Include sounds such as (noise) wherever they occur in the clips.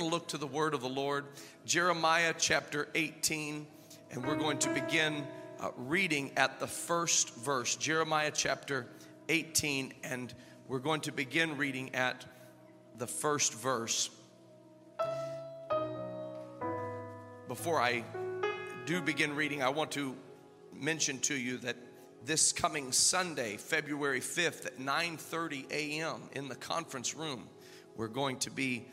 going to look to the word of the Lord, Jeremiah chapter 18, and we're going to begin uh, reading at the first verse, Jeremiah chapter 18, and we're going to begin reading at the first verse. Before I do begin reading, I want to mention to you that this coming Sunday, February 5th at 9:30 a.m. in the conference room, we're going to be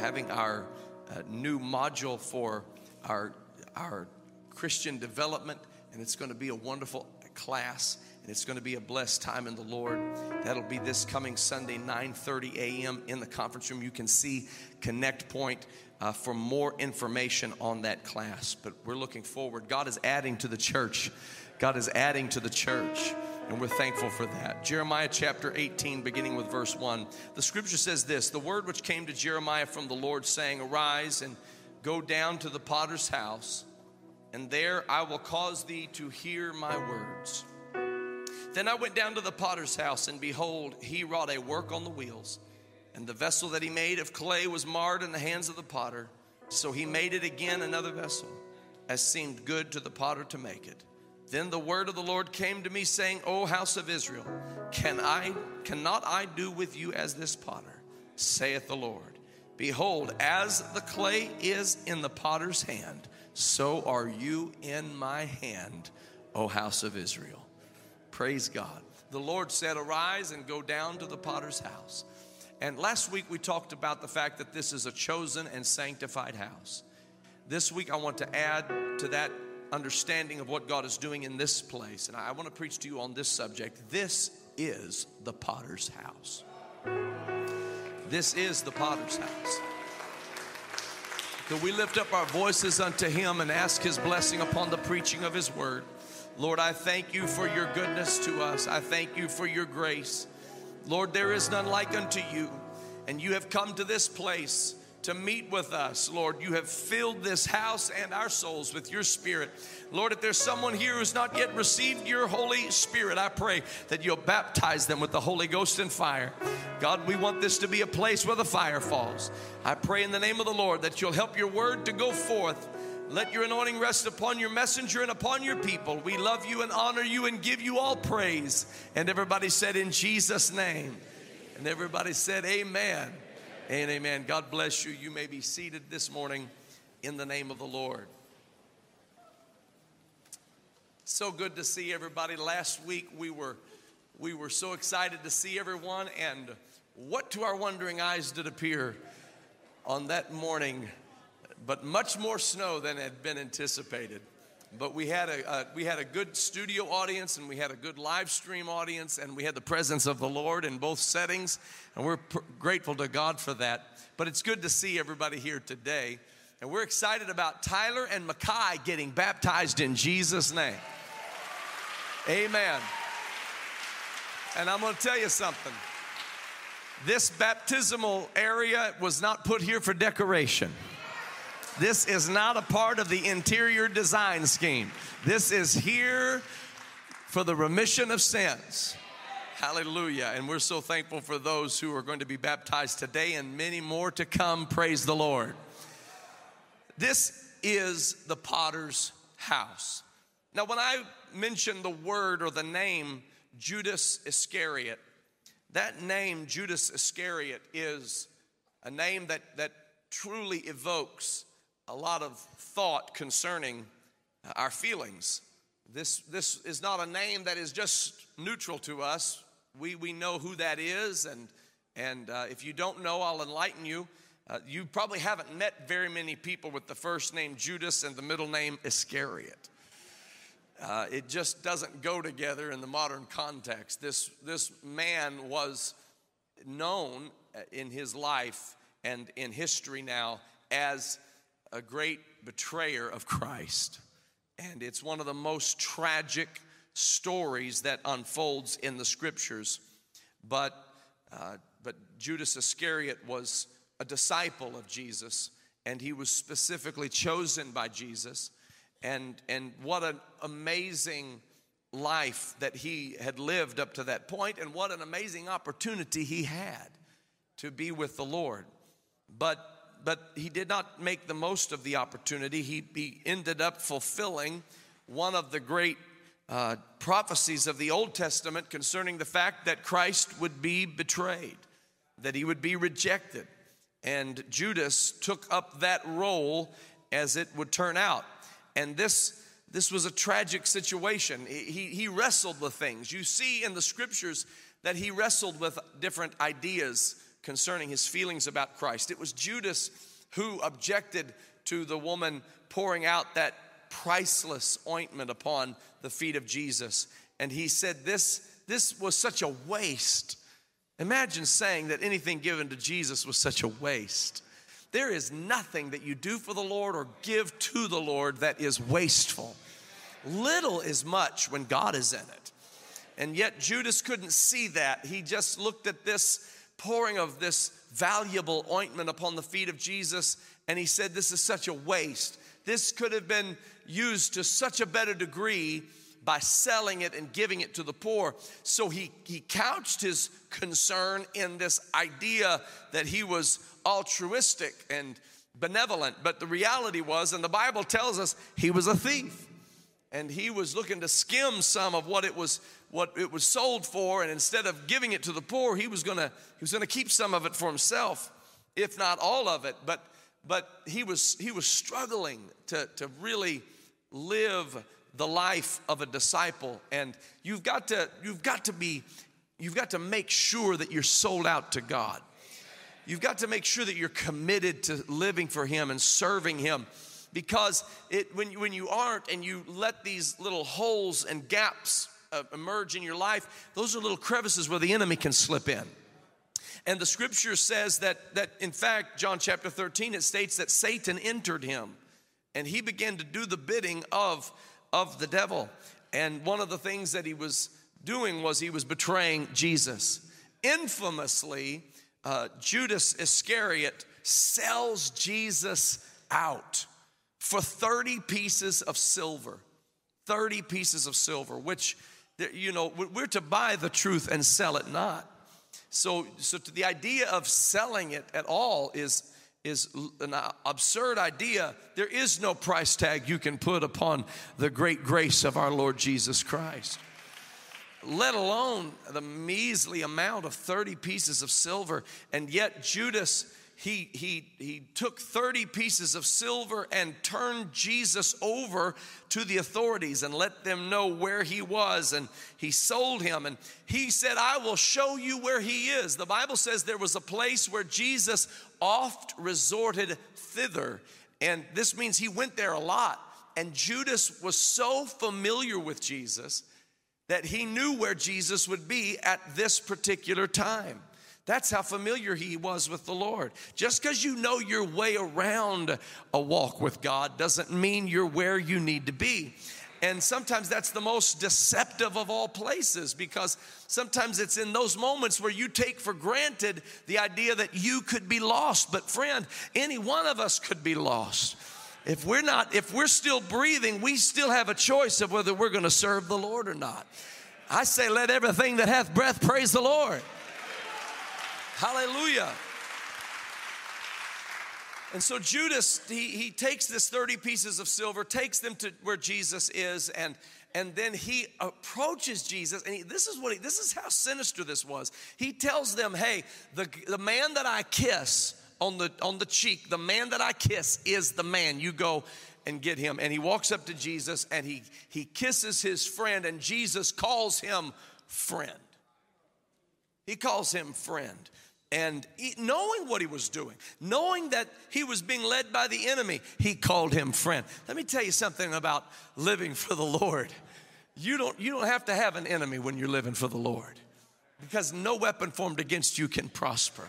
having our uh, new module for our our Christian development and it's going to be a wonderful class and it's going to be a blessed time in the Lord. That'll be this coming Sunday 9:30 a.m. in the conference room. You can see Connect Point uh, for more information on that class. But we're looking forward. God is adding to the church. God is adding to the church. And we're thankful for that. Jeremiah chapter 18, beginning with verse 1. The scripture says this The word which came to Jeremiah from the Lord, saying, Arise and go down to the potter's house, and there I will cause thee to hear my words. Then I went down to the potter's house, and behold, he wrought a work on the wheels. And the vessel that he made of clay was marred in the hands of the potter. So he made it again another vessel, as seemed good to the potter to make it. Then the word of the Lord came to me, saying, O house of Israel, can I cannot I do with you as this potter, saith the Lord. Behold, as the clay is in the potter's hand, so are you in my hand, O house of Israel. Praise God. The Lord said, Arise and go down to the potter's house. And last week we talked about the fact that this is a chosen and sanctified house. This week I want to add to that understanding of what God is doing in this place. And I want to preach to you on this subject. This is the potter's house. This is the potter's house. Could we lift up our voices unto him and ask his blessing upon the preaching of his word? Lord, I thank you for your goodness to us. I thank you for your grace. Lord, there is none like unto you. And you have come to this place to meet with us, Lord. You have filled this house and our souls with your spirit. Lord, if there's someone here who's not yet received your Holy Spirit, I pray that you'll baptize them with the Holy Ghost and fire. God, we want this to be a place where the fire falls. I pray in the name of the Lord that you'll help your word to go forth. Let your anointing rest upon your messenger and upon your people. We love you and honor you and give you all praise. And everybody said, In Jesus' name. And everybody said, Amen. And amen. God bless you. You may be seated this morning in the name of the Lord. So good to see everybody. Last week we were we were so excited to see everyone and what to our wondering eyes did appear on that morning but much more snow than had been anticipated. But we had a, we had a good studio audience and we had a good live stream audience and we had the presence of the Lord in both settings and we're pr- grateful to God for that. But it's good to see everybody here today. And we're excited about Tyler and Mackay getting baptized in Jesus' name. Amen. And I'm going to tell you something. This baptismal area was not put here for decoration. This is not a part of the interior design scheme. This is here for the remission of sins. Hallelujah. And we're so thankful for those who are going to be baptized today and many more to come. Praise the Lord. This is the potter's house. Now, when I mention the word or the name Judas Iscariot, that name, Judas Iscariot, is a name that, that truly evokes a lot of thought concerning our feelings. This, this is not a name that is just neutral to us. We, we know who that is, and, and uh, if you don't know, I'll enlighten you. Uh, you probably haven't met very many people with the first name Judas and the middle name Iscariot. Uh, it just doesn't go together in the modern context. This, this man was known in his life and in history now as a great betrayer of Christ. And it's one of the most tragic stories that unfolds in the scriptures. But, uh, but Judas Iscariot was a disciple of Jesus, and he was specifically chosen by Jesus. And, and what an amazing life that he had lived up to that point, and what an amazing opportunity he had to be with the Lord. But but he did not make the most of the opportunity. He, he ended up fulfilling one of the great uh, prophecies of the Old Testament concerning the fact that Christ would be betrayed, that he would be rejected. And Judas took up that role as it would turn out. And this, this was a tragic situation. He, he wrestled with things. You see in the scriptures that he wrestled with different ideas concerning his feelings about Christ. It was Judas who objected to the woman pouring out that priceless ointment upon the feet of Jesus. And he said, This, this was such a waste. Imagine saying that anything given to Jesus was such a waste. There is nothing that you do for the Lord or give to the Lord that is wasteful. Little is much when God is in it. And yet Judas couldn't see that. He just looked at this pouring of this valuable ointment upon the feet of Jesus and he said, This is such a waste. This could have been used to such a better degree by selling it and giving it to the poor. So he, he couched his concern in this idea that he was altruistic and benevolent. But the reality was, and the Bible tells us, he was a thief. And he was looking to skim some of what it was what it was sold for, and instead of giving it to the poor, he was gonna he was gonna keep some of it for himself, if not all of it. But but he was he was struggling to, to really live the life of a disciple. And you've got to, you've got to be, you've got to make sure that you're sold out to God. You've got to make sure that you're committed to living for Him and serving Him. Because it, when, when you aren't and you let these little holes and gaps uh, emerge in your life, those are little crevices where the enemy can slip in. And the scripture says that, that in fact, John chapter 13, it states that Satan entered him and he began to do the bidding of of the devil. And one of the things that he was doing was he was betraying Jesus. Infamously, uh, Judas Iscariot sells Jesus out for 30 pieces of silver. 30 pieces of silver, which, you know, we're to buy the truth and sell it not. So, so the idea of selling it at all is is an absurd idea. There is no price tag you can put upon the great grace of our Lord Jesus Christ, let alone the measly amount of 30 pieces of silver. And yet, Judas he, he, he took 30 pieces of silver and turned Jesus over to the authorities and let them know where he was. And he sold him. And he said, I will show you where he is. The Bible says there was a place where Jesus oft resorted thither. And this means he went there a lot. And Judas was so familiar with Jesus that he knew where Jesus would be at this particular time. That's how familiar he was with the Lord. Just because you know your way around a walk with God doesn't mean you're where you need to be. And sometimes that's the most deceptive of all places because sometimes it's in those moments where you take for granted the idea that you could be lost. But, friend, any one of us could be lost. If we're not, if we're still breathing, we still have a choice of whether we're going to serve the Lord or not. I say, let everything that hath breath praise the Lord. Hallelujah. And so Judas, he, he takes this 30 pieces of silver, takes them to where Jesus is, and, and then he approaches Jesus. And he, this is what he, this is how sinister this was. He tells them, hey, the, the man that I kiss on the, on the cheek, the man that I kiss is the man. You go and get him. And he walks up to Jesus and he, he kisses his friend, and Jesus calls him friend. He calls him friend. And he, knowing what he was doing, knowing that he was being led by the enemy, he called him friend. Let me tell you something about living for the Lord. You don't, you don't have to have an enemy when you're living for the Lord because no weapon formed against you can prosper.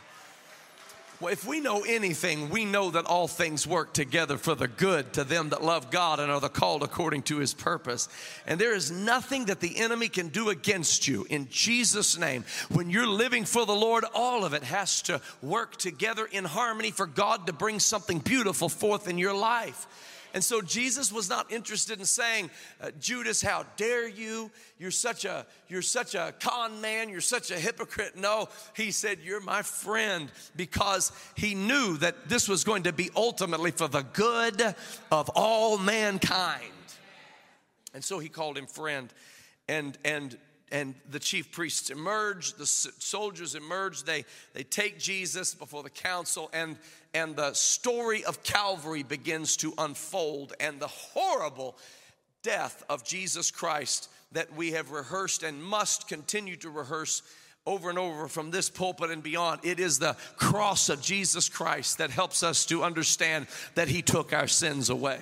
Well, if we know anything, we know that all things work together for the good to them that love God and are the called according to his purpose. And there is nothing that the enemy can do against you in Jesus' name. When you're living for the Lord, all of it has to work together in harmony for God to bring something beautiful forth in your life. And so Jesus was not interested in saying, uh, Judas, how dare you? You're such a you're such a con man, you're such a hypocrite. No, he said, You're my friend, because he knew that this was going to be ultimately for the good of all mankind. And so he called him friend. And and and the chief priests emerge, the soldiers emerge, they, they take Jesus before the council, and, and the story of Calvary begins to unfold, and the horrible death of Jesus Christ that we have rehearsed and must continue to rehearse over and over from this pulpit and beyond. It is the cross of Jesus Christ that helps us to understand that He took our sins away.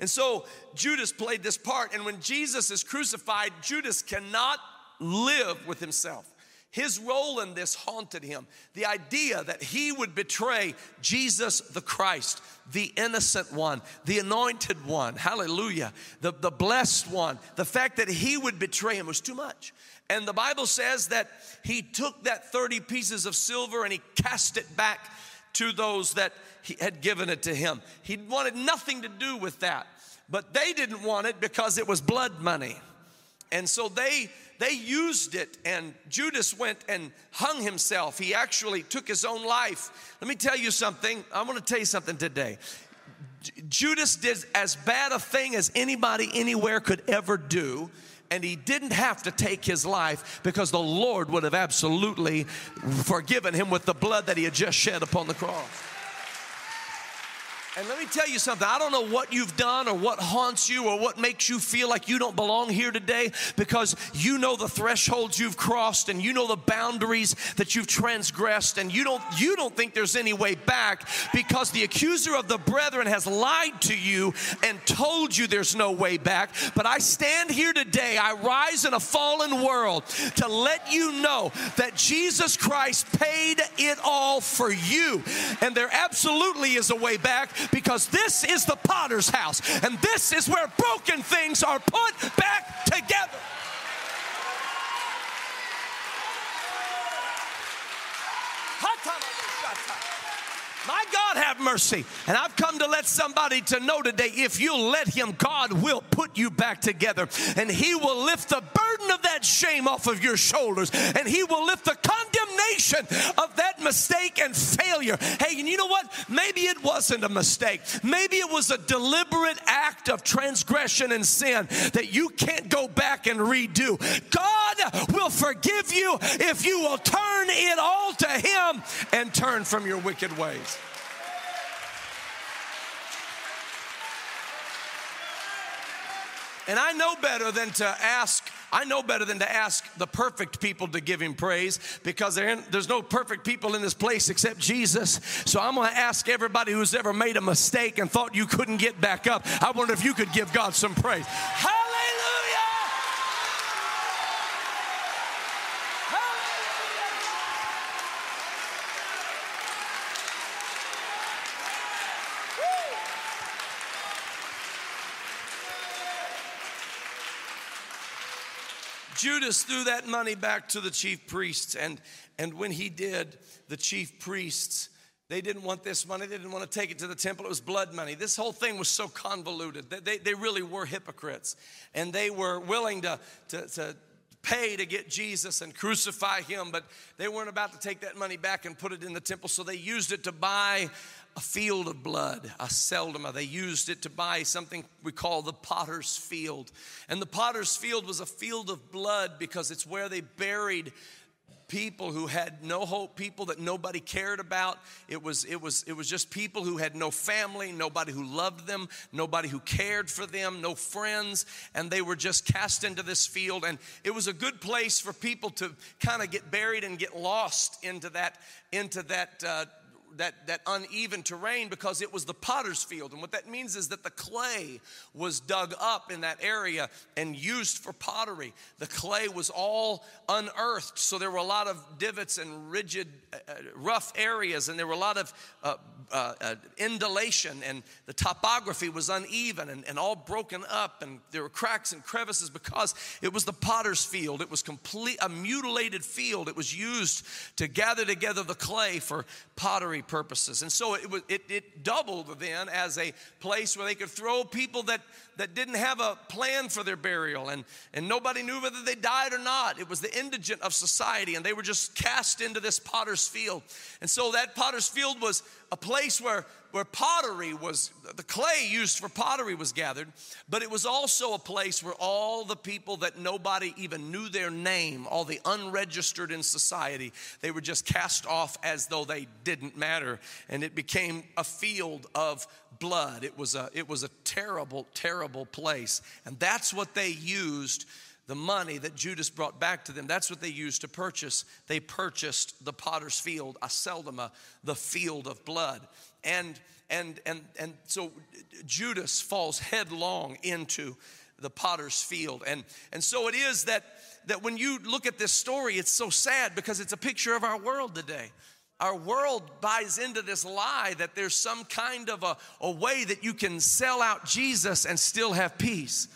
And so Judas played this part. And when Jesus is crucified, Judas cannot live with himself. His role in this haunted him. The idea that he would betray Jesus the Christ, the innocent one, the anointed one, hallelujah, the, the blessed one, the fact that he would betray him was too much. And the Bible says that he took that 30 pieces of silver and he cast it back to those that he had given it to him. He wanted nothing to do with that. But they didn't want it because it was blood money. And so they they used it and Judas went and hung himself. He actually took his own life. Let me tell you something. I want to tell you something today. Judas did as bad a thing as anybody anywhere could ever do and he didn't have to take his life because the Lord would have absolutely forgiven him with the blood that he had just shed upon the cross. And let me tell you something. I don't know what you've done or what haunts you or what makes you feel like you don't belong here today because you know the thresholds you've crossed and you know the boundaries that you've transgressed and you don't you don't think there's any way back because the accuser of the brethren has lied to you and told you there's no way back. But I stand here today. I rise in a fallen world to let you know that Jesus Christ paid it all for you. And there absolutely is a way back because this is the potter's house and this is where broken things are put back together. My God, have mercy. And I've come to let somebody to know today if you'll let Him, God will put you back together and He will lift the burden of that shame off of your shoulders and He will lift the condemnation of that mistake and failure. Hey, and you know what? Maybe it wasn't a mistake. Maybe it was a deliberate act of transgression and sin that you can't go back and redo. God will forgive you if you will turn it all to Him and turn from your wicked ways. And I know better than to ask, I know better than to ask the perfect people to give him praise because there's no perfect people in this place except Jesus. So I'm going to ask everybody who's ever made a mistake and thought you couldn't get back up. I wonder if you could give God some praise. Judas threw that money back to the chief priests, and, and when he did, the chief priests they didn't want this money. They didn't want to take it to the temple. It was blood money. This whole thing was so convoluted. They, they, they really were hypocrites. And they were willing to, to, to pay to get Jesus and crucify him, but they weren't about to take that money back and put it in the temple. So they used it to buy a field of blood, Aceldama. They used it to buy something we call the potter's field. And the potter's field was a field of blood because it's where they buried people who had no hope, people that nobody cared about. It was, it was, it was just people who had no family, nobody who loved them, nobody who cared for them, no friends, and they were just cast into this field. And it was a good place for people to kind of get buried and get lost into that, into that. Uh, that, that uneven terrain because it was the potter's field. And what that means is that the clay was dug up in that area and used for pottery. The clay was all unearthed, so there were a lot of divots and rigid, uh, uh rough areas, and there were a lot of uh, uh, uh, indolation and the topography was uneven and, and all broken up and there were cracks and crevices because it was the potter's field it was complete a mutilated field it was used to gather together the clay for pottery purposes. And so it was it, it doubled then as a place where they could throw people that that didn't have a plan for their burial. And and nobody knew whether they died or not. It was the indigent of society and they were just cast into this potter's field. And so that potter's field was a place where, where pottery was, the clay used for pottery was gathered, but it was also a place where all the people that nobody even knew their name, all the unregistered in society, they were just cast off as though they didn't matter. And it became a field of blood. It was a, it was a terrible, terrible place. And that's what they used the money that Judas brought back to them, that's what they used to purchase. They purchased the potter's field, Aceldama, the field of blood. And and and and so Judas falls headlong into the potter's field. And and so it is that that when you look at this story, it's so sad because it's a picture of our world today. Our world buys into this lie that there's some kind of a, a way that you can sell out Jesus and still have peace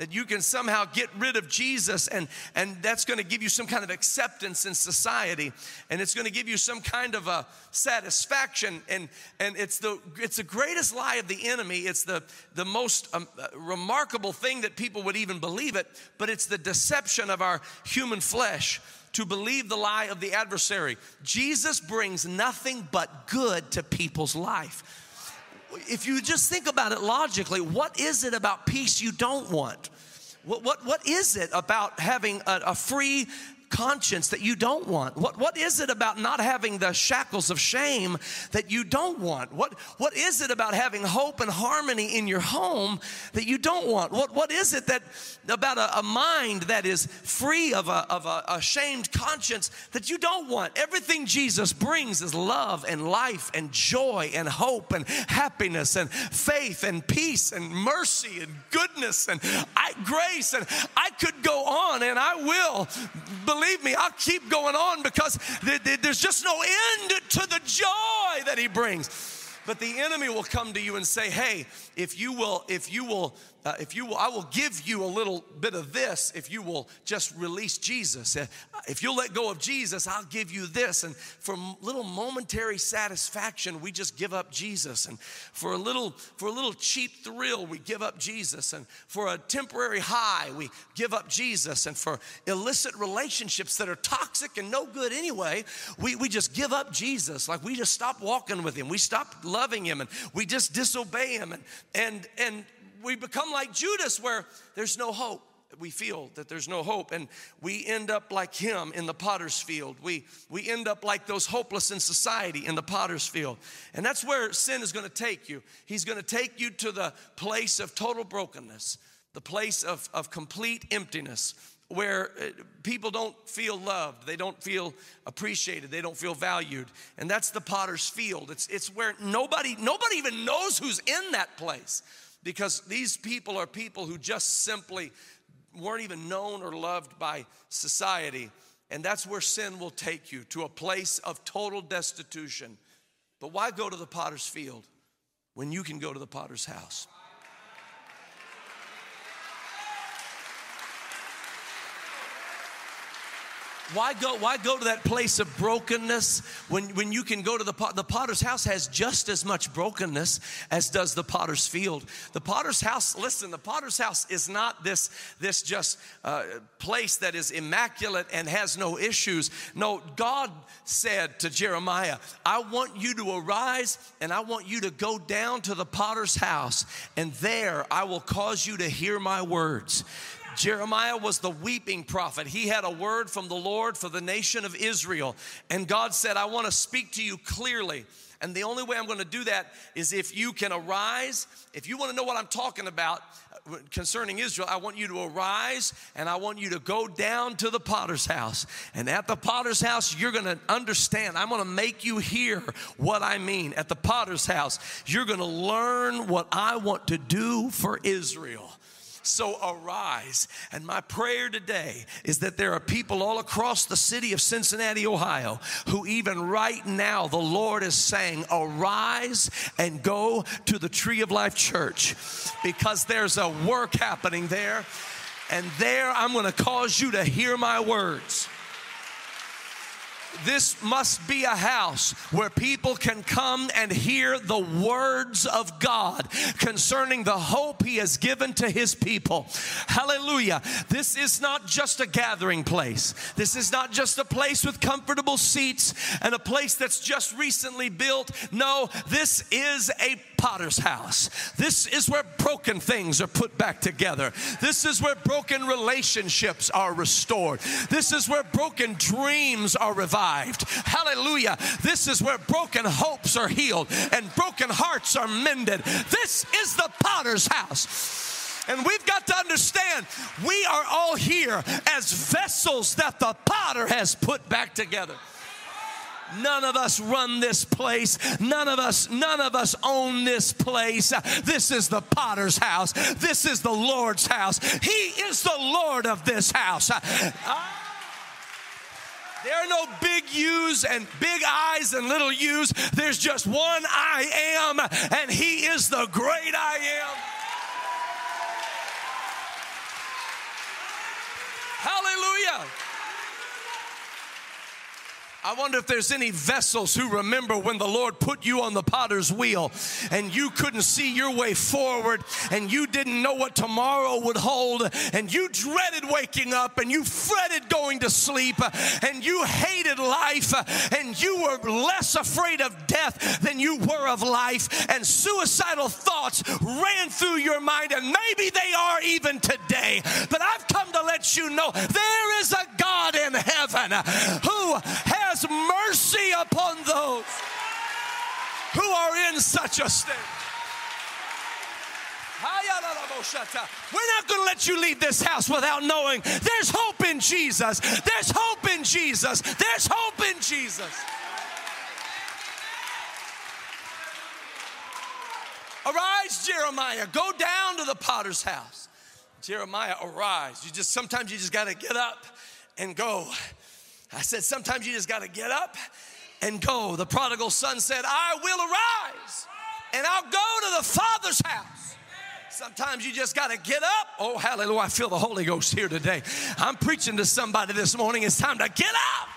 that you can somehow get rid of Jesus and, and that's to give you some kind of acceptance in society and it's to give you some kind of a satisfaction and, and it's, the, it's the greatest lie of the enemy. It's the, the most um, uh, remarkable thing that people would even believe it, but it's the deception of our human flesh to believe the lie of the adversary. Jesus brings nothing but good to people's life if you just think about it logically, what is it about peace you don't want? What, what, what is it about having a, a free conscience that you don't want? What, what is it about not having the shackles of shame that you don't want? What, what is it about having hope and harmony in your home that you don't want? What, what is it that about a, a mind that is free of a, of a, a shamed conscience that you don't want? Everything Jesus brings is love and life and joy and hope and happiness and faith and peace and mercy and goodness and I, grace. And I could go on and I will believe believe me, I'll keep going on because there's just no end to the joy that he brings. But the enemy will come to you and say, "Hey, if you will, if you will uh, if you will, I will give you a little bit of this if you will just release Jesus. Uh, if you'll let go of Jesus, I'll give you this. And for little momentary satisfaction, we just give up Jesus. And for a little, for a little cheap thrill, we give up Jesus. And for a temporary high, we give up Jesus. And for illicit relationships that are toxic and no good anyway, we, we just give up Jesus. Like we just stop walking with him. We stop loving him and we just disobey him. And and and we become like Judas, where there's no hope. We feel that there's no hope, and we end up like him in the potter's field. We, we end up like those hopeless in society in the potter's field. And that's where sin is going to take you. He's going to take you to the place of total brokenness, the place of, of complete emptiness, where uh, people don't feel loved, they don't feel appreciated, they don't feel valued. And that's the potter's field. It's, it's where nobody, nobody even knows who's in that place because these people are people who just simply weren't even known or loved by society. And that's where sin will take you to a place of total destitution. But why go to the potter's field when you can go to the potter's house? Why go, why go to that place of brokenness when, when you can go to the pot? The potter's house has just as much brokenness as does the potter's field. The potter's house, listen, the potter's house is not this, this just uh, place that is immaculate and has no issues. No, God said to Jeremiah, I want you to arise and I want you to go down to the potter's house, and there I will cause you to hear my words. Jeremiah was the weeping prophet. He had a word from the Lord for the nation of Israel. And God said, I want to speak to you clearly. And the only way I'm going to do that is if you can arise. If you want to know what I'm talking about uh, concerning Israel, I want you to arise and I want you to go down to the potter's house. And at the potter's house, you're going to understand. I'm going to make you hear what I mean. At the potter's house, you're going to learn what I want to do for Israel. So arise. And my prayer today is that there are people all across the city of Cincinnati, Ohio, who even right now the Lord is saying, Arise and go to the Tree of Life Church because there's a work happening there. And there I'm going to cause you to hear my words this must be a house where people can come and hear the words of God concerning the hope He has given to His people. Hallelujah. This is not just a gathering place, this is not just a place with comfortable seats and a place that's just recently built. No, this is a potter's house. This is where broken things are put back together. This is where broken relationships are restored. This is where broken dreams are revived. Hallelujah. This is where broken hopes are healed and broken hearts are mended. This is the potter's house. And we've got to understand we are all here as vessels that the potter has put back together. None of us run this place. None of us, none of us own this place. This is the potter's house. This is the Lord's house. He is the Lord of this house. There are no big U's and big I's and little U's. There's just one I am, and He is the great I am. Hallelujah. I wonder if there's any vessels who remember when the Lord put you on the potter's wheel and you couldn't see your way forward and you didn't know what tomorrow would hold and you dreaded waking up and you fretted going to sleep and you hated life and you were less afraid of death than you were of life and suicidal thoughts ran through your mind and maybe they are even today. But I've come to let you know there is a God in heaven who has has mercy upon those who are in such a state. We're not going to let you leave this house without knowing there's hope in Jesus. There's hope in Jesus. There's hope in Jesus. Arise, Jeremiah. Go down to the potter's house. Jeremiah, arise. You just sometimes you just got to get up and go. I said, sometimes you just got to get up and go. The prodigal son said, I will arise and I'll go to the Father's house. Sometimes you just got to get up. Oh, hallelujah. I feel the Holy Ghost here today. I'm preaching to somebody this morning. It's time to get up.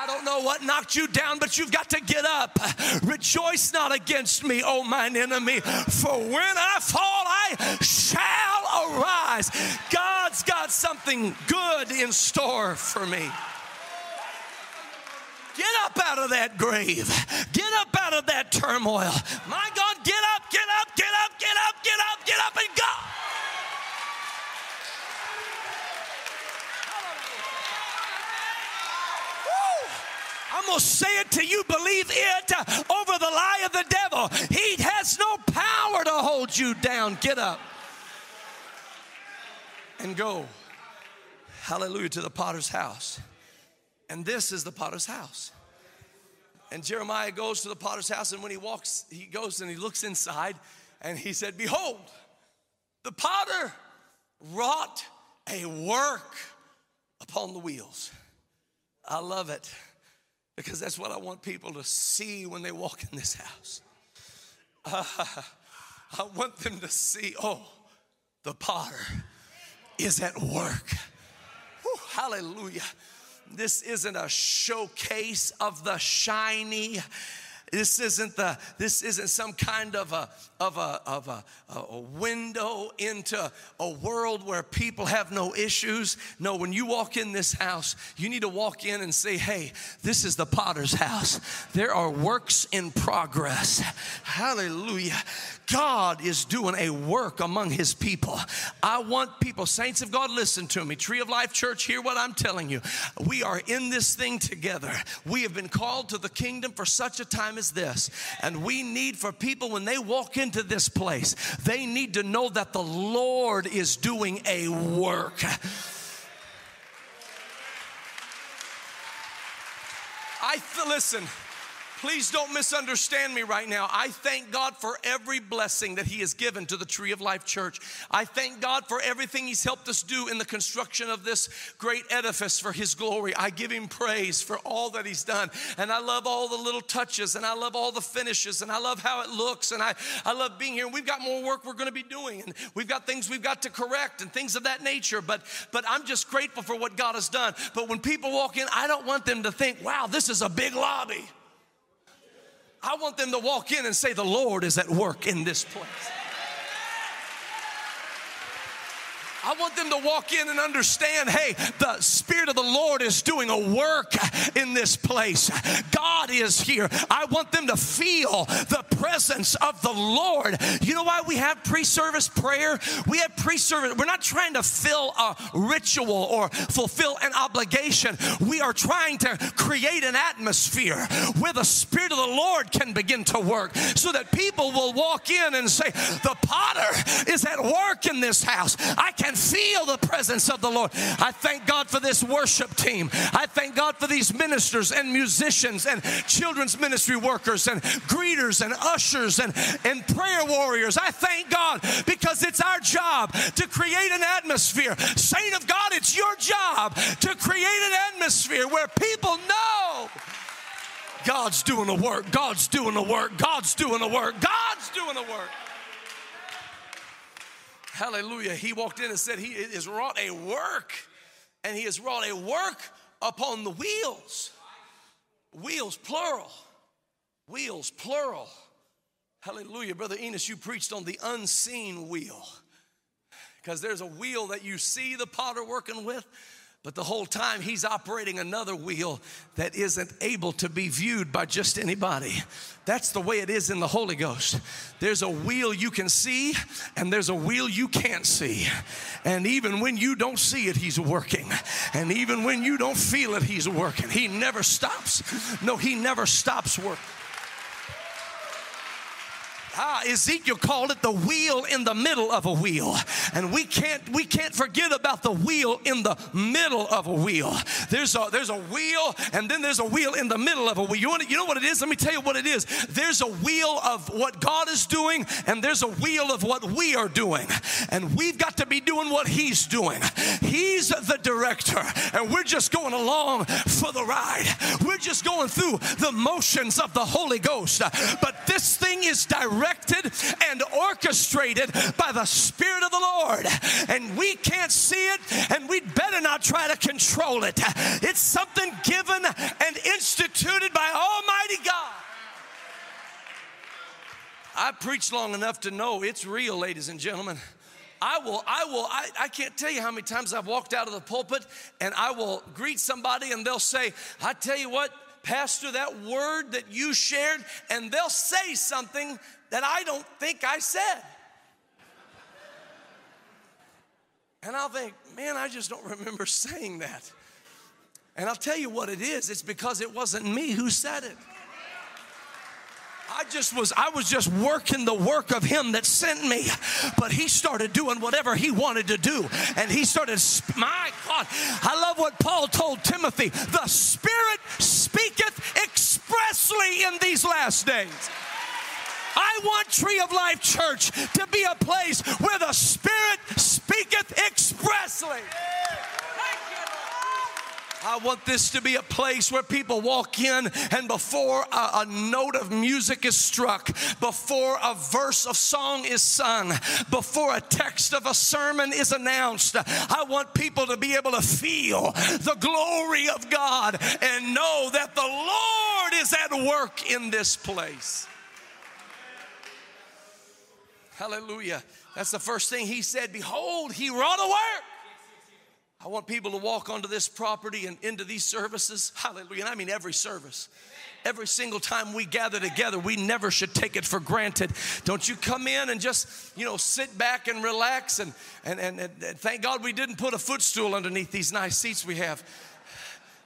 I don't know what knocked you down, but you've got to get up. Rejoice not against me, oh mine enemy, for when I fall, I shall arise. God's got something good in store for me. Get up out of that grave. Get up out of that turmoil. My God, get up, get up, get up, get up, get up, get up, and go. I'm going to say it to you, believe it uh, over the lie of the devil. He has no power to hold you down. Get up and go. Hallelujah to the potter's house. And this is the potter's house. And Jeremiah goes to the potter's house, and when he walks, he goes and he looks inside, and he said, Behold, the potter wrought a work upon the wheels. I love it because that's what I want people to see when they walk in this house. Uh, (laughs) I want them to see, oh, the potter is at work. Whew, hallelujah. This isn't a showcase of the shiny this isn't the this isn't some kind of a of a of a, a window into a world where people have no issues. No, when you walk in this house, you need to walk in and say, "Hey, this is the potter's house. There are works in progress." Hallelujah. God is doing a work among his people. I want people, saints of God, listen to me. Tree of Life Church, hear what I'm telling you. We are in this thing together. We have been called to the kingdom for such a time as this. And we need for people, when they walk into this place, they need to know that the Lord is doing a work. I listen. Please don't misunderstand me right now. I thank God for every blessing that He has given to the Tree of Life Church. I thank God for everything He's helped us do in the construction of this great edifice for His glory. I give Him praise for all that He's done. And I love all the little touches and I love all the finishes and I love how it looks and I, I love being here. We've got more work we're going to be doing and we've got things we've got to correct and things of that nature. But, but I'm just grateful for what God has done. But when people walk in, I don't want them to think, wow, this is a big lobby. I want them to walk in and say, The Lord is at work in this place. I want them to walk in and understand hey, the Spirit of the Lord is doing a work in this place. God is here. I want them to feel the presence of the Lord. You know why we have pre service prayer? We have pre service, we're not trying to fill a ritual or fulfill an obligation. We are trying to create an atmosphere where the Spirit of the Lord can begin to work so that people will walk in and say, The potter is at work in this house. I can feel the presence of the Lord. I thank God for this worship team. I thank God for these ministers and musicians and children's ministry workers and greeters and ushers and, and prayer warriors. I thank God because it's our job to create an atmosphere. Saint of God, it's your job to create an atmosphere where people know God's doing the work. God's doing the work. God's doing the work. God's doing the work. Hallelujah. He walked in and said, He has wrought a work, and He has wrought a work upon the wheels. Wheels, plural. Wheels, plural. Hallelujah. Brother Enos, you preached on the unseen wheel. Because there's a wheel that you see the potter working with, but the whole time he's operating another wheel that isn't able to be viewed by just anybody. That's the way it is in the Holy Ghost. There's a wheel you can see, and there's a wheel you can't see. And even when you don't see it, he's working. And even when you don't feel it, he's working. He never stops. No, he never stops working. Ah, Ezekiel called it the wheel in the middle of a wheel. And we can't we can't forget about the wheel in the middle of a wheel. There's a there's a wheel and then there's a wheel in the middle of a wheel. You, want to, you know what it is? Let me tell you what it is. There's a wheel of what God is doing and there's a wheel of what we are doing. And we've got to be doing what he's doing. He's the director and we're just going along for the ride. We're just going through the motions of the Holy Ghost. But this thing is direct directed and orchestrated by the Spirit of the Lord. And we can't see it, and we'd better not try to control it. It's something given and instituted by Almighty God. I preached long enough to know it's real, ladies and gentlemen. I will, I will, I, I can't tell you how many times I've walked out of the pulpit and I will greet somebody and they'll say, I tell you what, Pastor, that word that you shared, and they'll say something that I don't think I said. And I'll think, man, I just don't remember saying that. And I'll tell you what it is it's because it wasn't me who said it. I just was, I was just working the work of him that sent me. But he started doing whatever he wanted to do. And he started, my God, I love what Paul told Timothy the Spirit speaketh expressly in these last days. I want Tree of Life Church to be a place where the Spirit speaketh expressly. I want this to be a place where people walk in and before a, a, note of music is struck, before a verse of song is sung, before a text of a sermon is announced, I want people to be able to feel the glory of God and know that the Lord is at work in this place. Hallelujah. That's the first thing he said. Behold, he wrought a work. I want people to walk onto this property and into these services. Hallelujah. And I mean every service. Every single time we gather together, we never should take it for granted. Don't you come in and just, you know, sit back and relax and, and, and, and thank God we didn't put a footstool underneath these nice seats we have.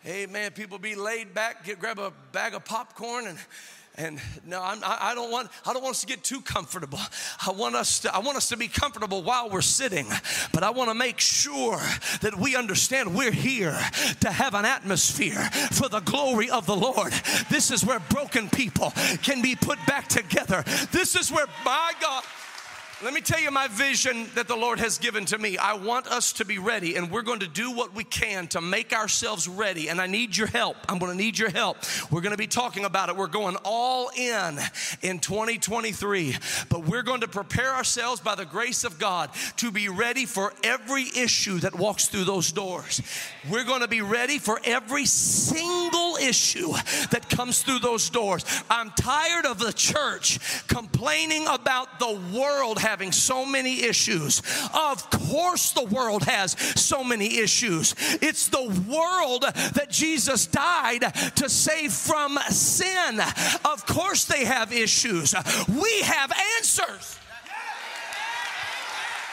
Amen. People be laid back, get, grab a bag of popcorn and And no, I'm, I don't want I don't want us to get too comfortable. I want us to I want us to be comfortable while we're sitting, but I want to make sure that we understand we're here to have an atmosphere for the glory of the Lord. This is where broken people can be put back together. This is where my God let me tell you my vision that the Lord has given to me. I want us to be ready, and we're going to do what we can to make ourselves ready. And I need your help. I'm going to need your help. We're going to be talking about it. We're going all in in 2023, but we're going to prepare ourselves by the grace of God to be ready for every issue that walks through those doors. We're going to be ready for every single issue that comes through those doors. I'm tired of the church complaining about the world having having so many issues. Of course, the world has so many issues. It's the world that Jesus died to save from sin. Of course, they have issues. We have answers.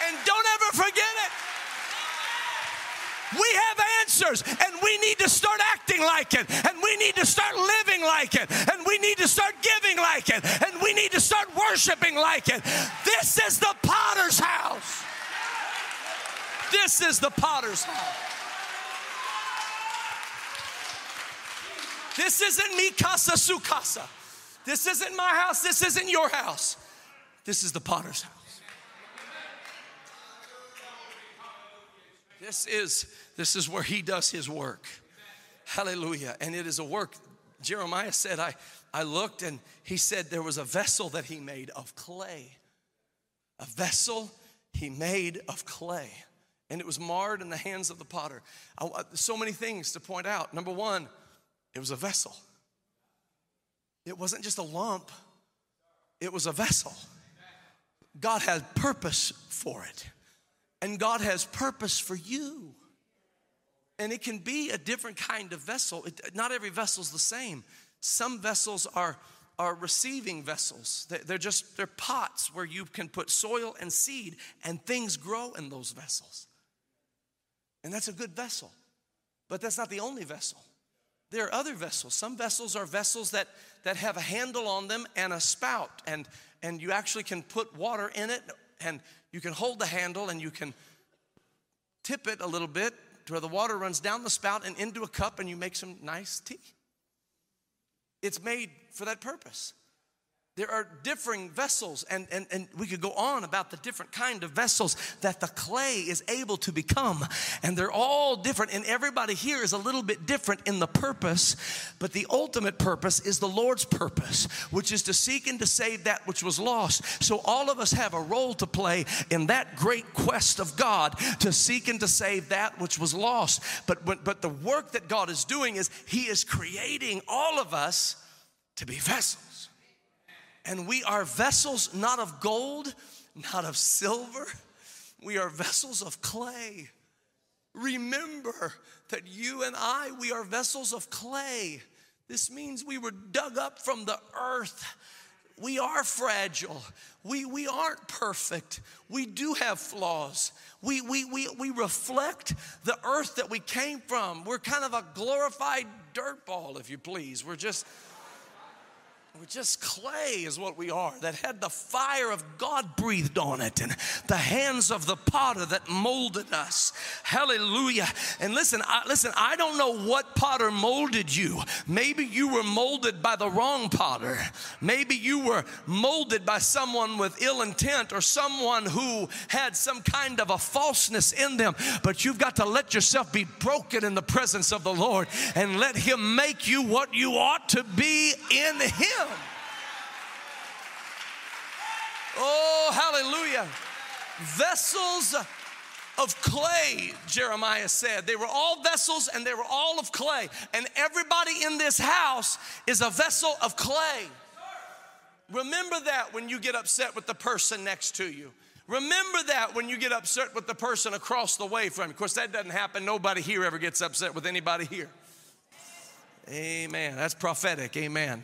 And don't ever forget it. We have answers, and we need to start acting like it, and we need to start living like it, and we need to start giving like it, and we need to start worshiping like it. This is the potter's house. This is the potter's house. This isn't mi casa su casa. This isn't my house. This isn't your house. This is the potter's house. This is this is where he does his work. Hallelujah. And it is a work. Jeremiah said, I, I looked and he said there was a vessel that he made of clay. A vessel he made of clay. And it was marred in the hands of the potter. I, so many things to point out. Number one, it was a vessel. It wasn't just a lump, it was a vessel. God had purpose for it. And God has purpose for you. And it can be a different kind of vessel. It, not every vessel is the same. Some vessels are, are receiving vessels. They're just, they're pots where you can put soil and seed and things grow in those vessels. And that's a good vessel. But that's not the only vessel. There are other vessels. Some vessels are vessels that, that have a handle on them and a spout, and, and you actually can put water in it and you can hold the handle and you can tip it a little bit to where the water runs down the spout and into a cup and you make some nice tea. It's made for that purpose. There are differing vessels, and, and, and we could go on about the different kind of vessels that the clay is able to become. And they're all different, and everybody here is a little bit different in the purpose, but the ultimate purpose is the Lord's purpose, which is to seek and to save that which was lost. So all of us have a role to play in that great quest of God to seek and to save that which was lost. But, but, but the work that God is doing is He is creating all of us to be vessels. And we are vessels not of gold, not of silver. We are vessels of clay. Remember that you and I, we are vessels of clay. This means we were dug up from the earth. We are fragile. We, we aren't perfect. We do have flaws. We, we, we, we reflect the earth that we came from. We're kind of a glorified dirt ball, if you please. We're just we're just clay, is what we are, that had the fire of God breathed on it and the hands of the potter that molded us. Hallelujah. And listen, I, listen, I don't know what potter molded you. Maybe you were molded by the wrong potter. Maybe you were molded by someone with ill intent or someone who had some kind of a falseness in them. But you've got to let yourself be broken in the presence of the Lord and let Him make you what you ought to be in Him. Oh, hallelujah. Vessels of clay, Jeremiah said. They were all vessels and they were all of clay. And everybody in this house is a vessel of clay. Remember that when you get upset with the person next to you. Remember that when you get upset with the person across the way from you. Of course, that doesn't happen. Nobody here ever gets upset with anybody here. Amen. That's prophetic. Amen.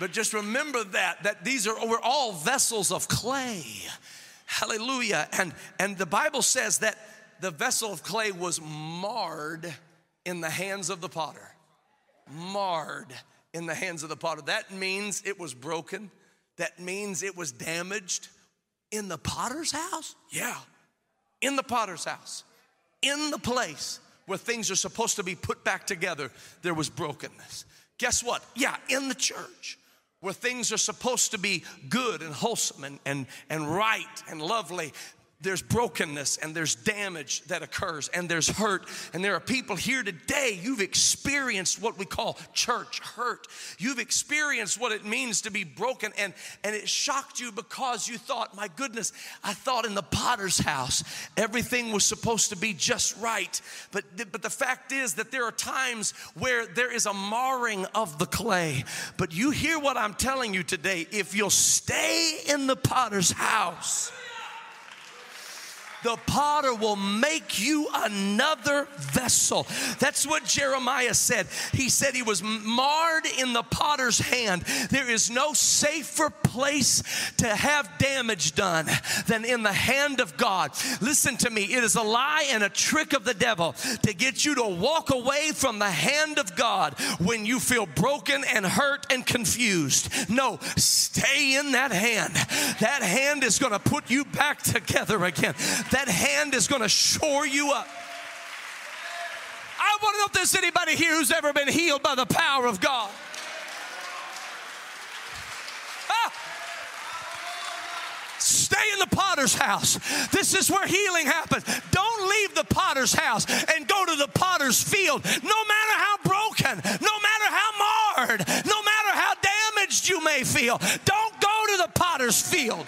But just remember that, that these are, we're all vessels of clay. Hallelujah. And, and the Bible says that the vessel of clay was marred in the hands of the potter. Marred in the hands of the potter. That means it was broken. That means it was damaged. In the potter's house? Yeah. In the potter's house. In the place where things are supposed to be put back together, there was brokenness. Guess what? Yeah, in the church where things are supposed to be good and wholesome and, and, and right and lovely, there's brokenness and there's damage that occurs and there's hurt. And there are people here today, you've experienced what we call church hurt. You've experienced what it means to be broken, and, and it shocked you because you thought, my goodness, I thought in the potter's house everything was supposed to be just right. But, but the fact is that there are times where there is a marring of the clay. But you hear what I'm telling you today if you'll stay in the potter's house, the potter will make you another vessel. That's what Jeremiah said. He said he was marred in the potter's hand. There is no safer place to have damage done than in the hand of God. Listen to me, it is a lie and a trick of the devil to get you to walk away from the hand of God when you feel broken and hurt and confused. No, stay in that hand. That hand is going to put you back together again. That hand is going to shore you up. I want to know if there's anybody here who's ever been healed by the power of God. Ah. Stay in the potter's house. This is where healing happens. Don't leave the potter's house and go to the potter's field. No matter how broken, no matter how marred, no matter how damaged you may feel, don't go to the potter's field.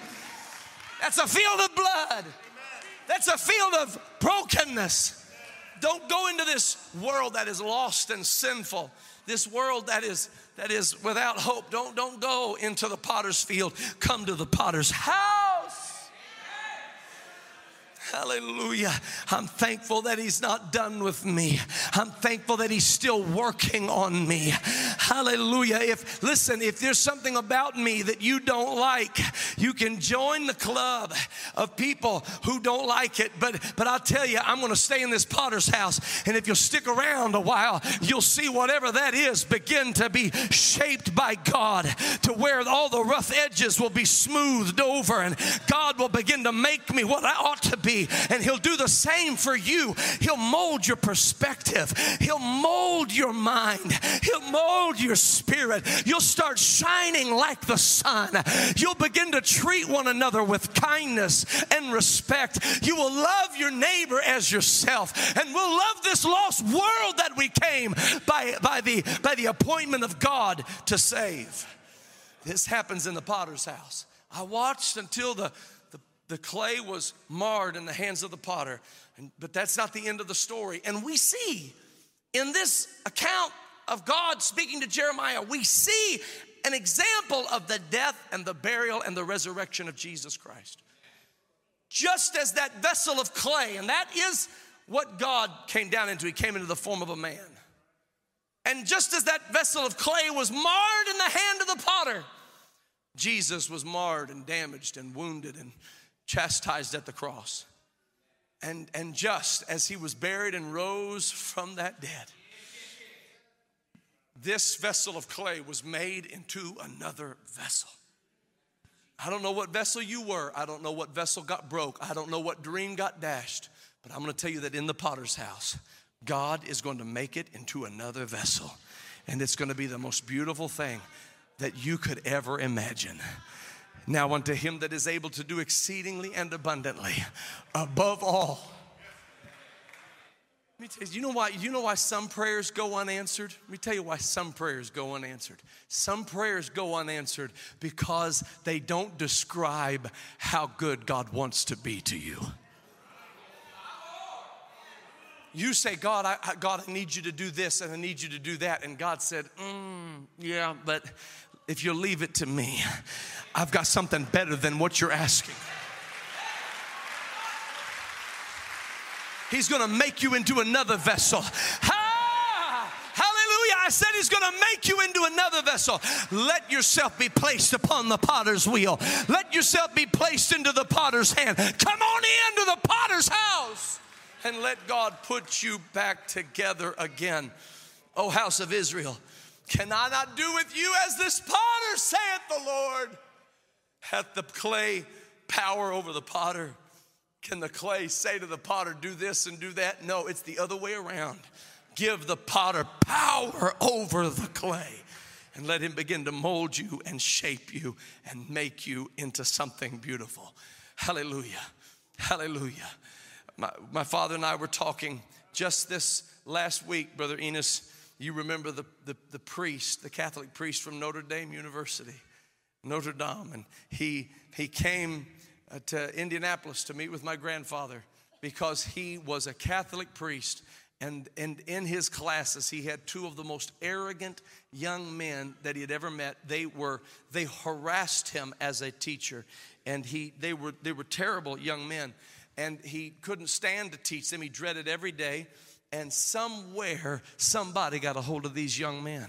That's a field of blood. That's a field of brokenness. Don't go into this world that is lost and sinful, this world that is that is without hope. Don't don't go into the potter's field. Come to the potter's house. Hallelujah. I'm thankful that He's not done with me. I'm thankful that He's still working on me. Hallelujah. If, listen, if there's something about me that you don't like, you can join the club of people who don't like it. But, but I'll tell you, I'm going to stay in this potter's house. And if you'll stick around a while, you'll see whatever that is begin to be shaped by God to where all the rough edges will be smoothed over and God will begin to make me what I ought to be and He'll do the same for you. He'll mold your perspective, He'll mold your mind, He'll mold your spirit. You'll start shining like the sun. You'll begin to treat one another with kindness and respect. You will love your neighbor as yourself, and we'll love this lost world that we came by, by, the, by the appointment of God to save. This happens in the potter's house. I watched until the the clay was marred in the hands of the potter. And, but that's not the end of the story. And we see in this account of God speaking to Jeremiah, we see an example of the death and the burial and the resurrection of Jesus Christ. Just as that vessel of clay, and that is what God came down into, He came into the form of a man. And just as that vessel of clay was marred in the hand of the potter, Jesus was marred and damaged and wounded and chastised at the cross. And, and just as he was buried and rose from that dead, this vessel of clay was made into another vessel. I don't know what vessel you were. I don't know what vessel got broke. I don't know what dream got dashed. But I'm going to tell you that in the potter's house, God is going to make it into another vessel. And it's going to be the most beautiful thing that you could ever imagine. Now unto him that is able to do exceedingly and abundantly above all. Me tell you, you know why, you know why some prayers go unanswered? Let me tell you why some prayers go unanswered. Some prayers go unanswered because they don't describe how good God wants to be to you. You say, God, I, God, I need you to do this and I need you to do that. And God said, mm, Yeah, but if you leave it to me, I've got something better than what you're asking. He's gonna make you into another vessel. Ha! Hallelujah. I said he's gonna make you into another vessel. Let yourself be placed upon the potter's wheel. Let yourself be placed into the potter's hand. Come on into the potter's house and let God put you back together again. O house of Israel, Can I not do with you as this potter, saith the Lord? Hath the clay power over the potter? Can the clay say to the potter, do this and do that? No, it's the other way around. Give the potter power over the clay and let him begin to mold you and shape you and make you into something beautiful. Hallelujah. Hallelujah. My, my father and I were talking just this last week, Brother Enos. You remember the, the, the priest, the Catholic priest from Notre Dame University, Notre Dame, and he, he came Uh, to Indianapolis to meet with my grandfather because he was a Catholic priest and, and in his classes, he had two of the most arrogant young men that he had ever met. They were they harassed him as a teacher, and he they were they were terrible young men, and he couldn't stand to teach them. He dreaded every day. And somewhere somebody got a hold of these young men,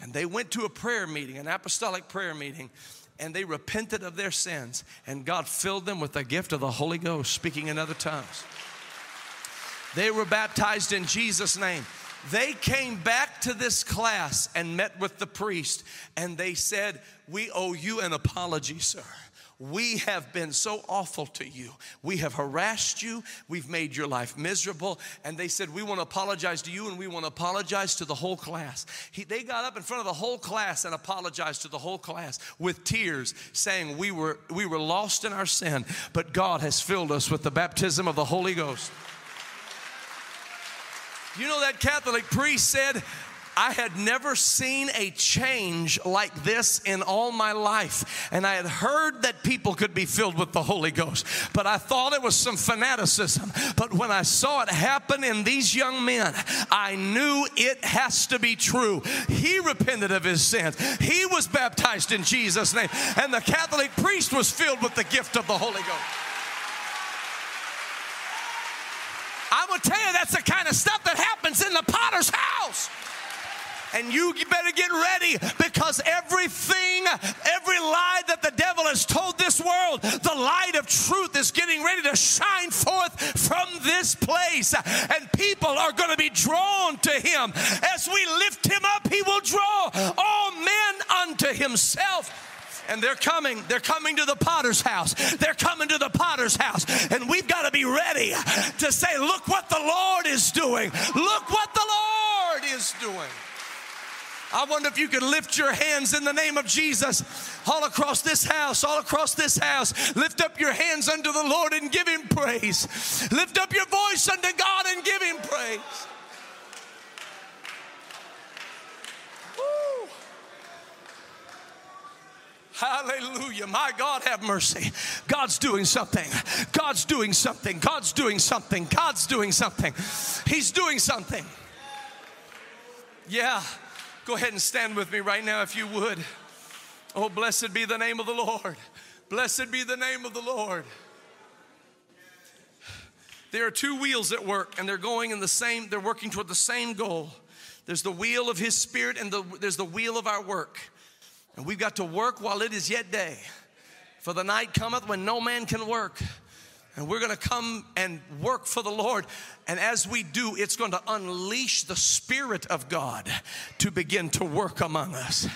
and they went to a prayer meeting, an apostolic prayer meeting, and they repented of their sins, and God filled them with the gift of the Holy Ghost, speaking in other tongues. They were baptized in Jesus' name. They came back to this class and met with the priest, and they said, We owe you an apology, sir. We have been so awful to you. We have harassed you. We've made your life miserable. And they said, We want to apologize to you and we want to apologize to the whole class. He, they got up in front of the whole class and apologized to the whole class with tears, saying, we were, we were lost in our sin, but God has filled us with the baptism of the Holy Ghost. You know, that Catholic priest said, I had never seen a change like this in all my life. And I had heard that people could be filled with the Holy Ghost, but I thought it was some fanaticism. But when I saw it happen in these young men, I knew it has to be true. He repented of his sins, he was baptized in Jesus' name, and the Catholic priest was filled with the gift of the Holy Ghost. I'm gonna tell you that's the kind of stuff that happens in the potter's house. And you better get ready because everything, every lie that the devil has told this world, the light of truth is getting ready to shine forth from this place. And people are going to be drawn to him. As we lift him up, he will draw all men unto himself and they're coming. They're coming to the potter's house. They're coming to the potter's house. And we've got to be ready to say, Look what the Lord is doing. Look what the Lord is doing. I wonder if you could lift your hands in the name of Jesus all across this house, all across this house. Lift up your hands unto the Lord and give Him praise. Lift up your voice unto God and give Him praise. Hallelujah. My God, have mercy. God's doing something. God's doing something. God's doing something. God's doing something. He's doing something. Yeah. Go ahead and stand with me right now if you would. Oh, blessed be the name of the Lord. Blessed be the name of the Lord. There are two wheels at work, and they're going in the same, they're working toward the same goal. There's the wheel of His Spirit, and the, there's the wheel of our work. And we've got to work while it is yet day. For the night cometh when no man can work. And we're gonna come and work for the Lord. And as we do, it's going to unleash the Spirit of God to begin to work among us.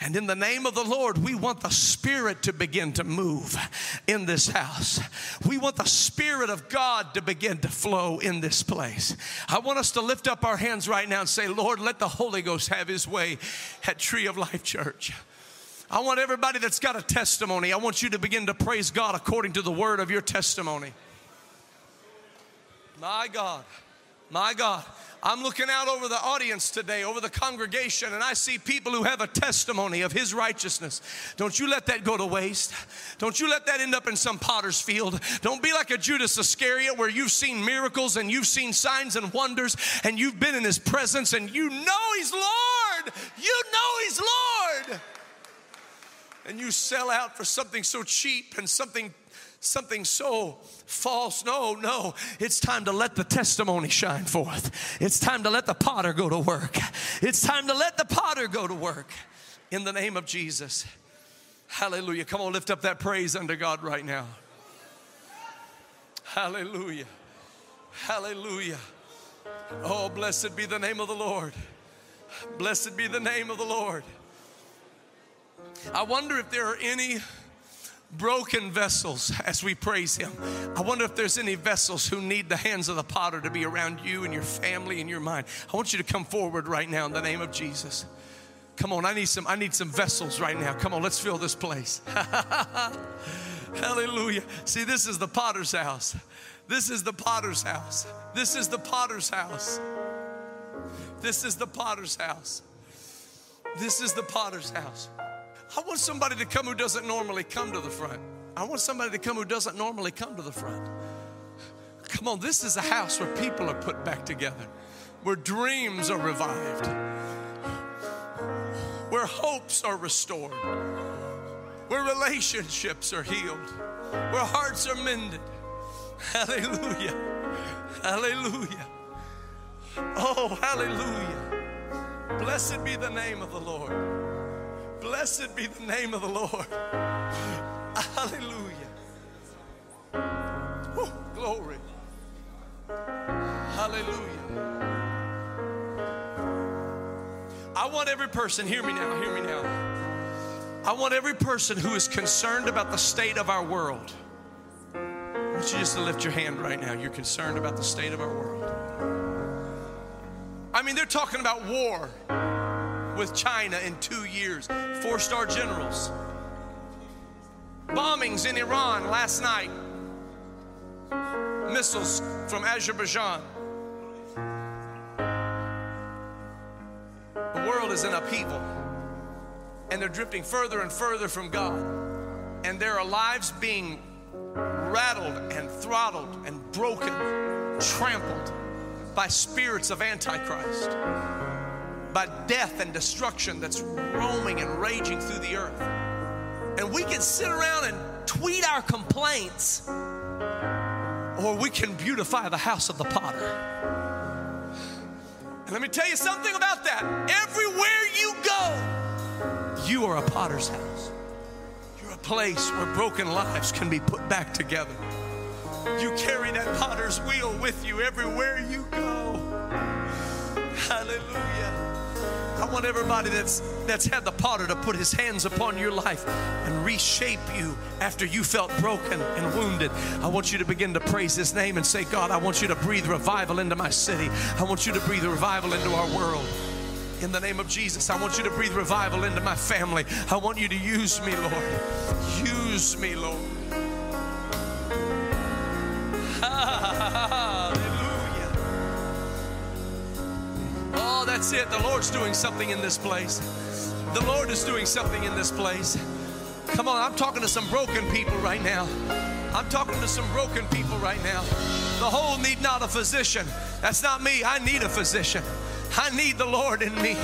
And in the name of the Lord, we want the Spirit to begin to move in this house. We want the Spirit of God to begin to flow in this place. I want us to lift up our hands right now and say, Lord, let the Holy Ghost have his way at Tree of Life Church. I want everybody that's got a testimony, I want you to begin to praise God according to the word of your testimony. My God, my God. I'm looking out over the audience today, over the congregation, and I see people who have a testimony of His righteousness. Don't you let that go to waste. Don't you let that end up in some potter's field. Don't be like a Judas Iscariot where you've seen miracles and you've seen signs and wonders and you've been in His presence and you know He's Lord. You know He's Lord and you sell out for something so cheap and something something so false. No, no. It's time to let the testimony shine forth. It's time to let the potter go to work. It's time to let the potter go to work in the name of Jesus. Hallelujah. Come on, lift up that praise unto God right now. Hallelujah. Hallelujah. Oh, blessed be the name of the Lord. Blessed be the name of the Lord. I wonder if there are any broken vessels as we praise Him. I wonder if there's any vessels who need the hands of the potter to be around you and your family and your mind. I want you to come forward right now in the name of Jesus. Come on, I need some I need some vessels right now. Come on, let's fill this place. (laughs) Hallelujah. See, this is the potter's house. This is the potter's house. This is the potter's house. This is the potter's house. This is the potter's house. I want somebody to come who doesn't normally come to the front. I want somebody to come who doesn't normally come to the front. Come on, this is a house where people are put back together, where dreams are revived, where hopes are restored, where relationships are healed, where hearts are mended. Hallelujah. Hallelujah. Oh, hallelujah. Blessed be the name of the Lord. Blessed be the name of the Lord. Hallelujah. Woo, glory. Hallelujah. I want every person, hear me now, hear me now. I want every person who is concerned about the state of our world. I want you just to lift your hand right now. You're concerned about the state of our world. I mean, they're talking about war with China in two years, four star generals, bombings in Iran last night, missiles from Azerbaijan. The world is in upheaval, and they're drifting further and further from God, and there are lives being rattled and throttled and broken, trampled by spirits of Antichrist, by death and destruction that's roaming and raging through the earth. And we can sit around and tweet our complaints, or we can beautify the house of the potter. And let me tell you something about that. Everywhere you go, you are a potter's house. You're a place where broken lives can be put back together. You carry that potter's wheel with you everywhere you go. Hallelujah. I want everybody that's that's had the potter to put his hands upon your life and reshape you after you felt broken and wounded. I want you to begin to praise his name and say, God, I want you to breathe revival into my city. I want you to breathe revival into our world. In the name of Jesus, I want you to breathe revival into my family. I want you to use me, Lord. Use me, Lord. That's it. The Lord's doing something in this place. The Lord is doing something in this place. Come on, I'm talking to some broken people right now. I'm talking to some broken people right now. The whole need not a physician. That's not me. I need a physician. I need the Lord in me.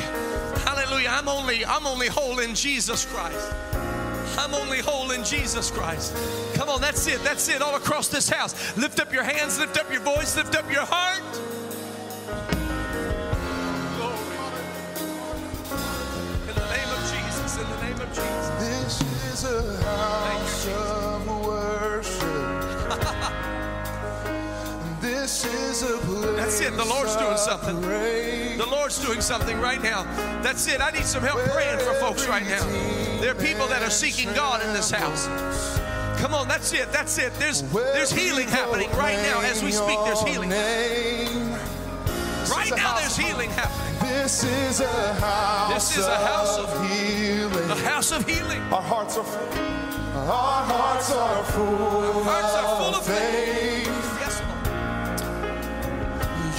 Hallelujah. I'm only I'm only whole in Jesus Christ. I'm only whole in Jesus Christ. Come on, that's it. That's it all across this house. Lift up your hands, lift up your voice, lift up your heart. House of worship. (laughs) this is a place. That's it. The Lord's doing something. The Lord's doing something right now. That's it. I need some help praying for folks right now. There are people that are seeking God in this house. Come on, that's it. That's it. There's there's healing happening right now as we speak. There's healing. Right now there's healing happening. This is a house. This is a house of- healing. A house of healing. Our hearts are full. Our hearts are full. Hearts are full of faith. Yes, Lord.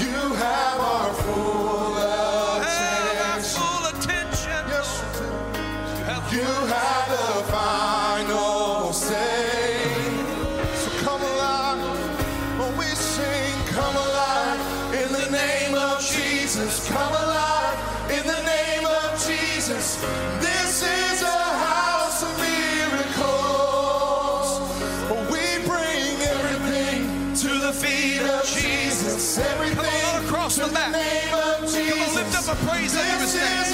You have our full Have our attention. full attention. Yes. You have You have the praise under his This is name. a house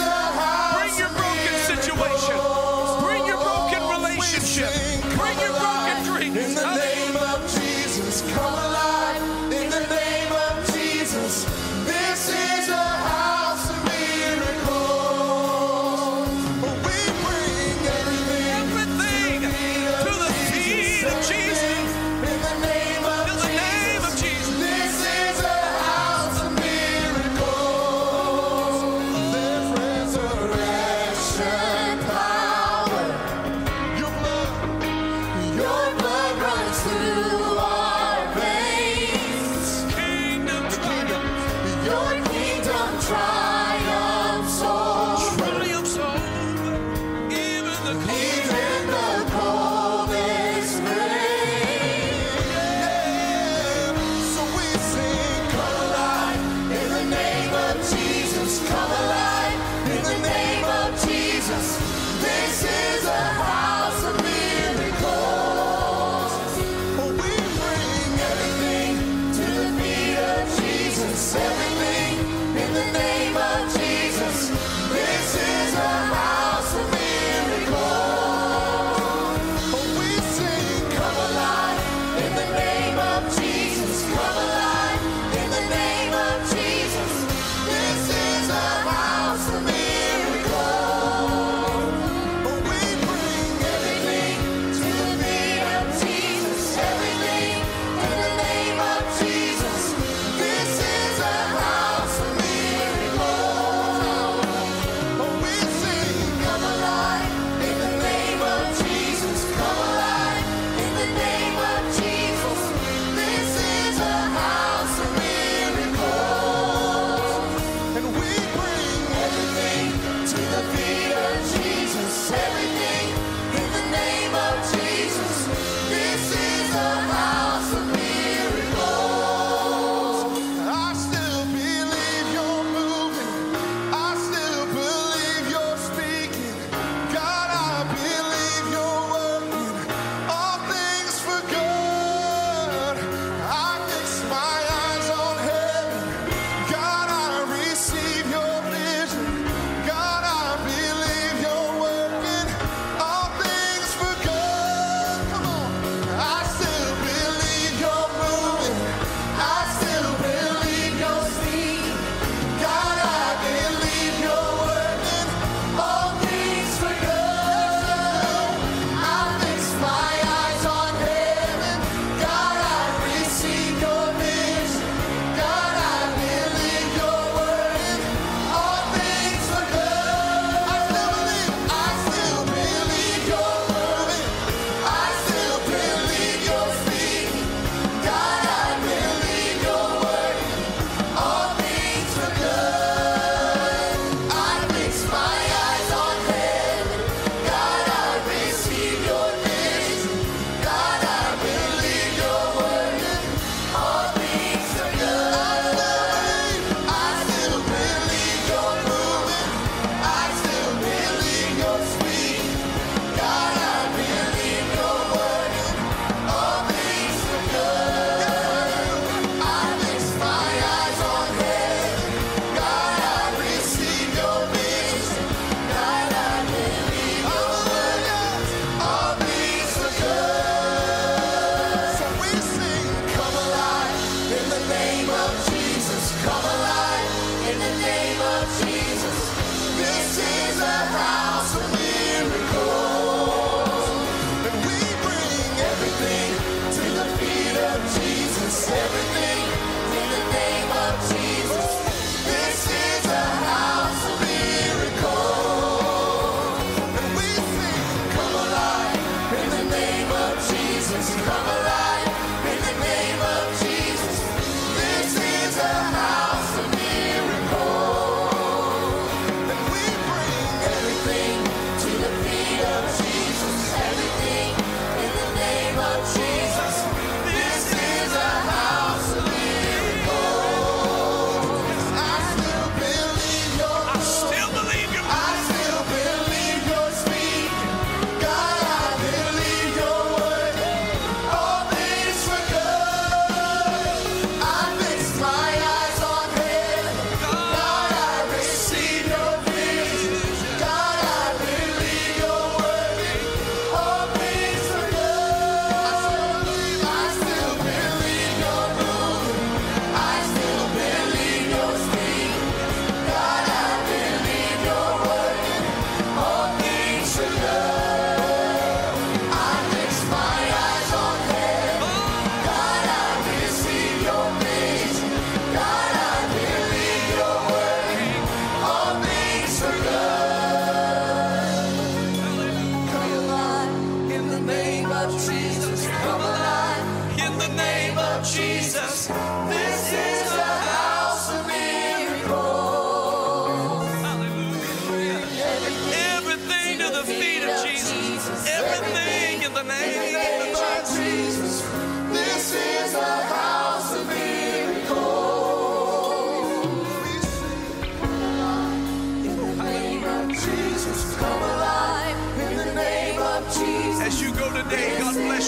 Jesus, come alive in the name of Jesus.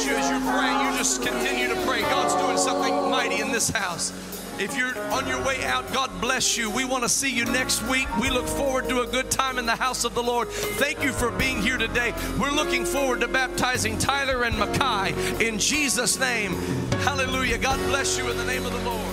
you as you're praying. You just continue to pray. God's doing something mighty in this house. If you're on your way out, God bless you. We want to see you next week. We look forward to a good time in the house of the Lord. Thank you for being here today. We're looking forward to baptizing Tyler and Mackay in Jesus' name. Hallelujah. God bless you in the name of the Lord.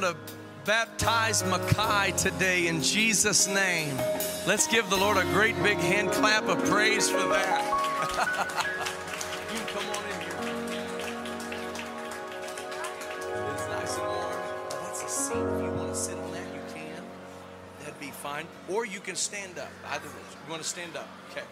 going to baptize Makai today in Jesus' name. Let's give the Lord a great big hand clap of praise for that. (laughs) you come on in here. It's nice and warm. That's a seat. If you want to sit on that, you can. That'd be fine. Or you can stand up. Either way, you want to stand up. Okay.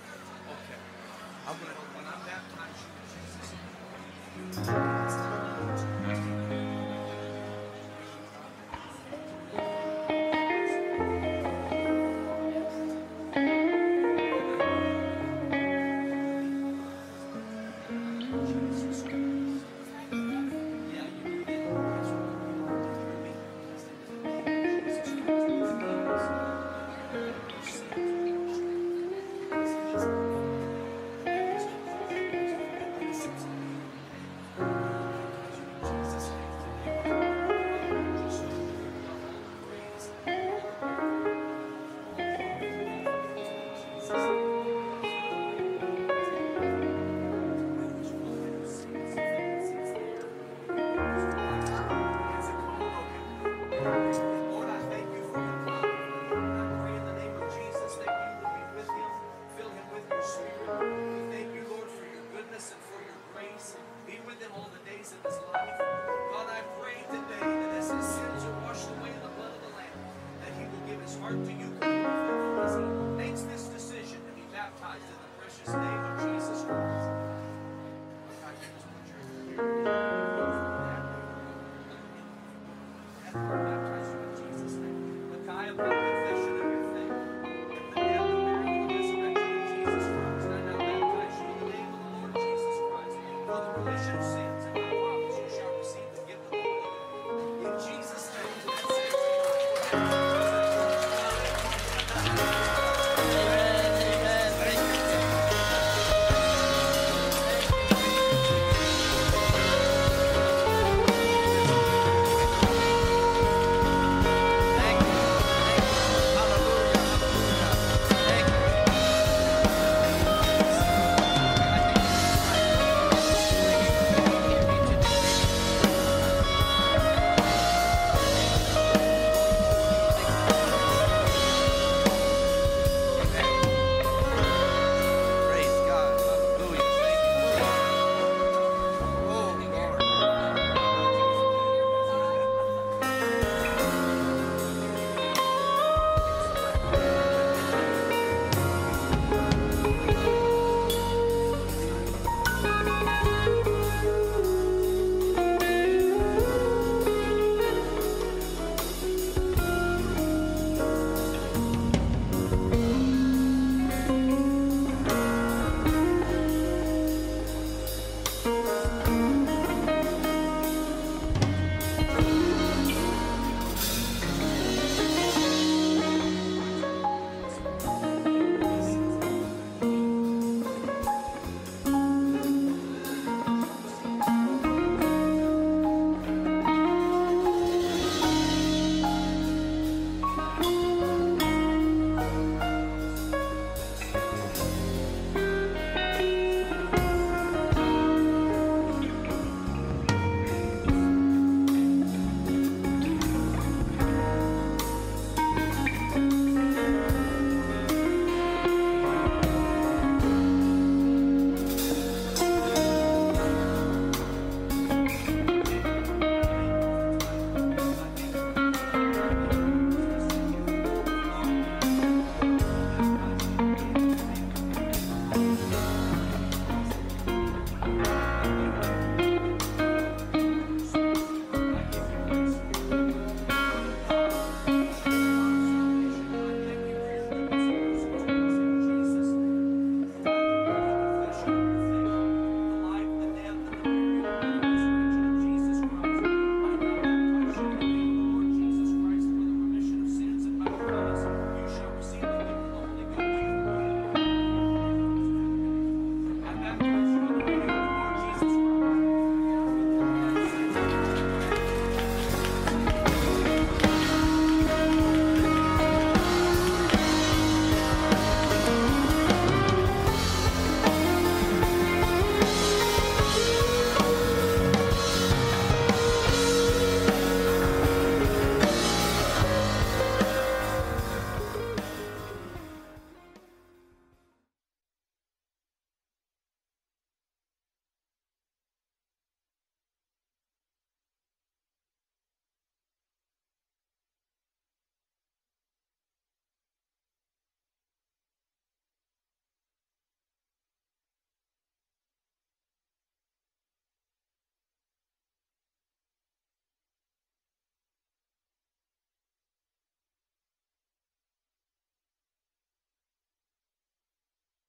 Jesus' name.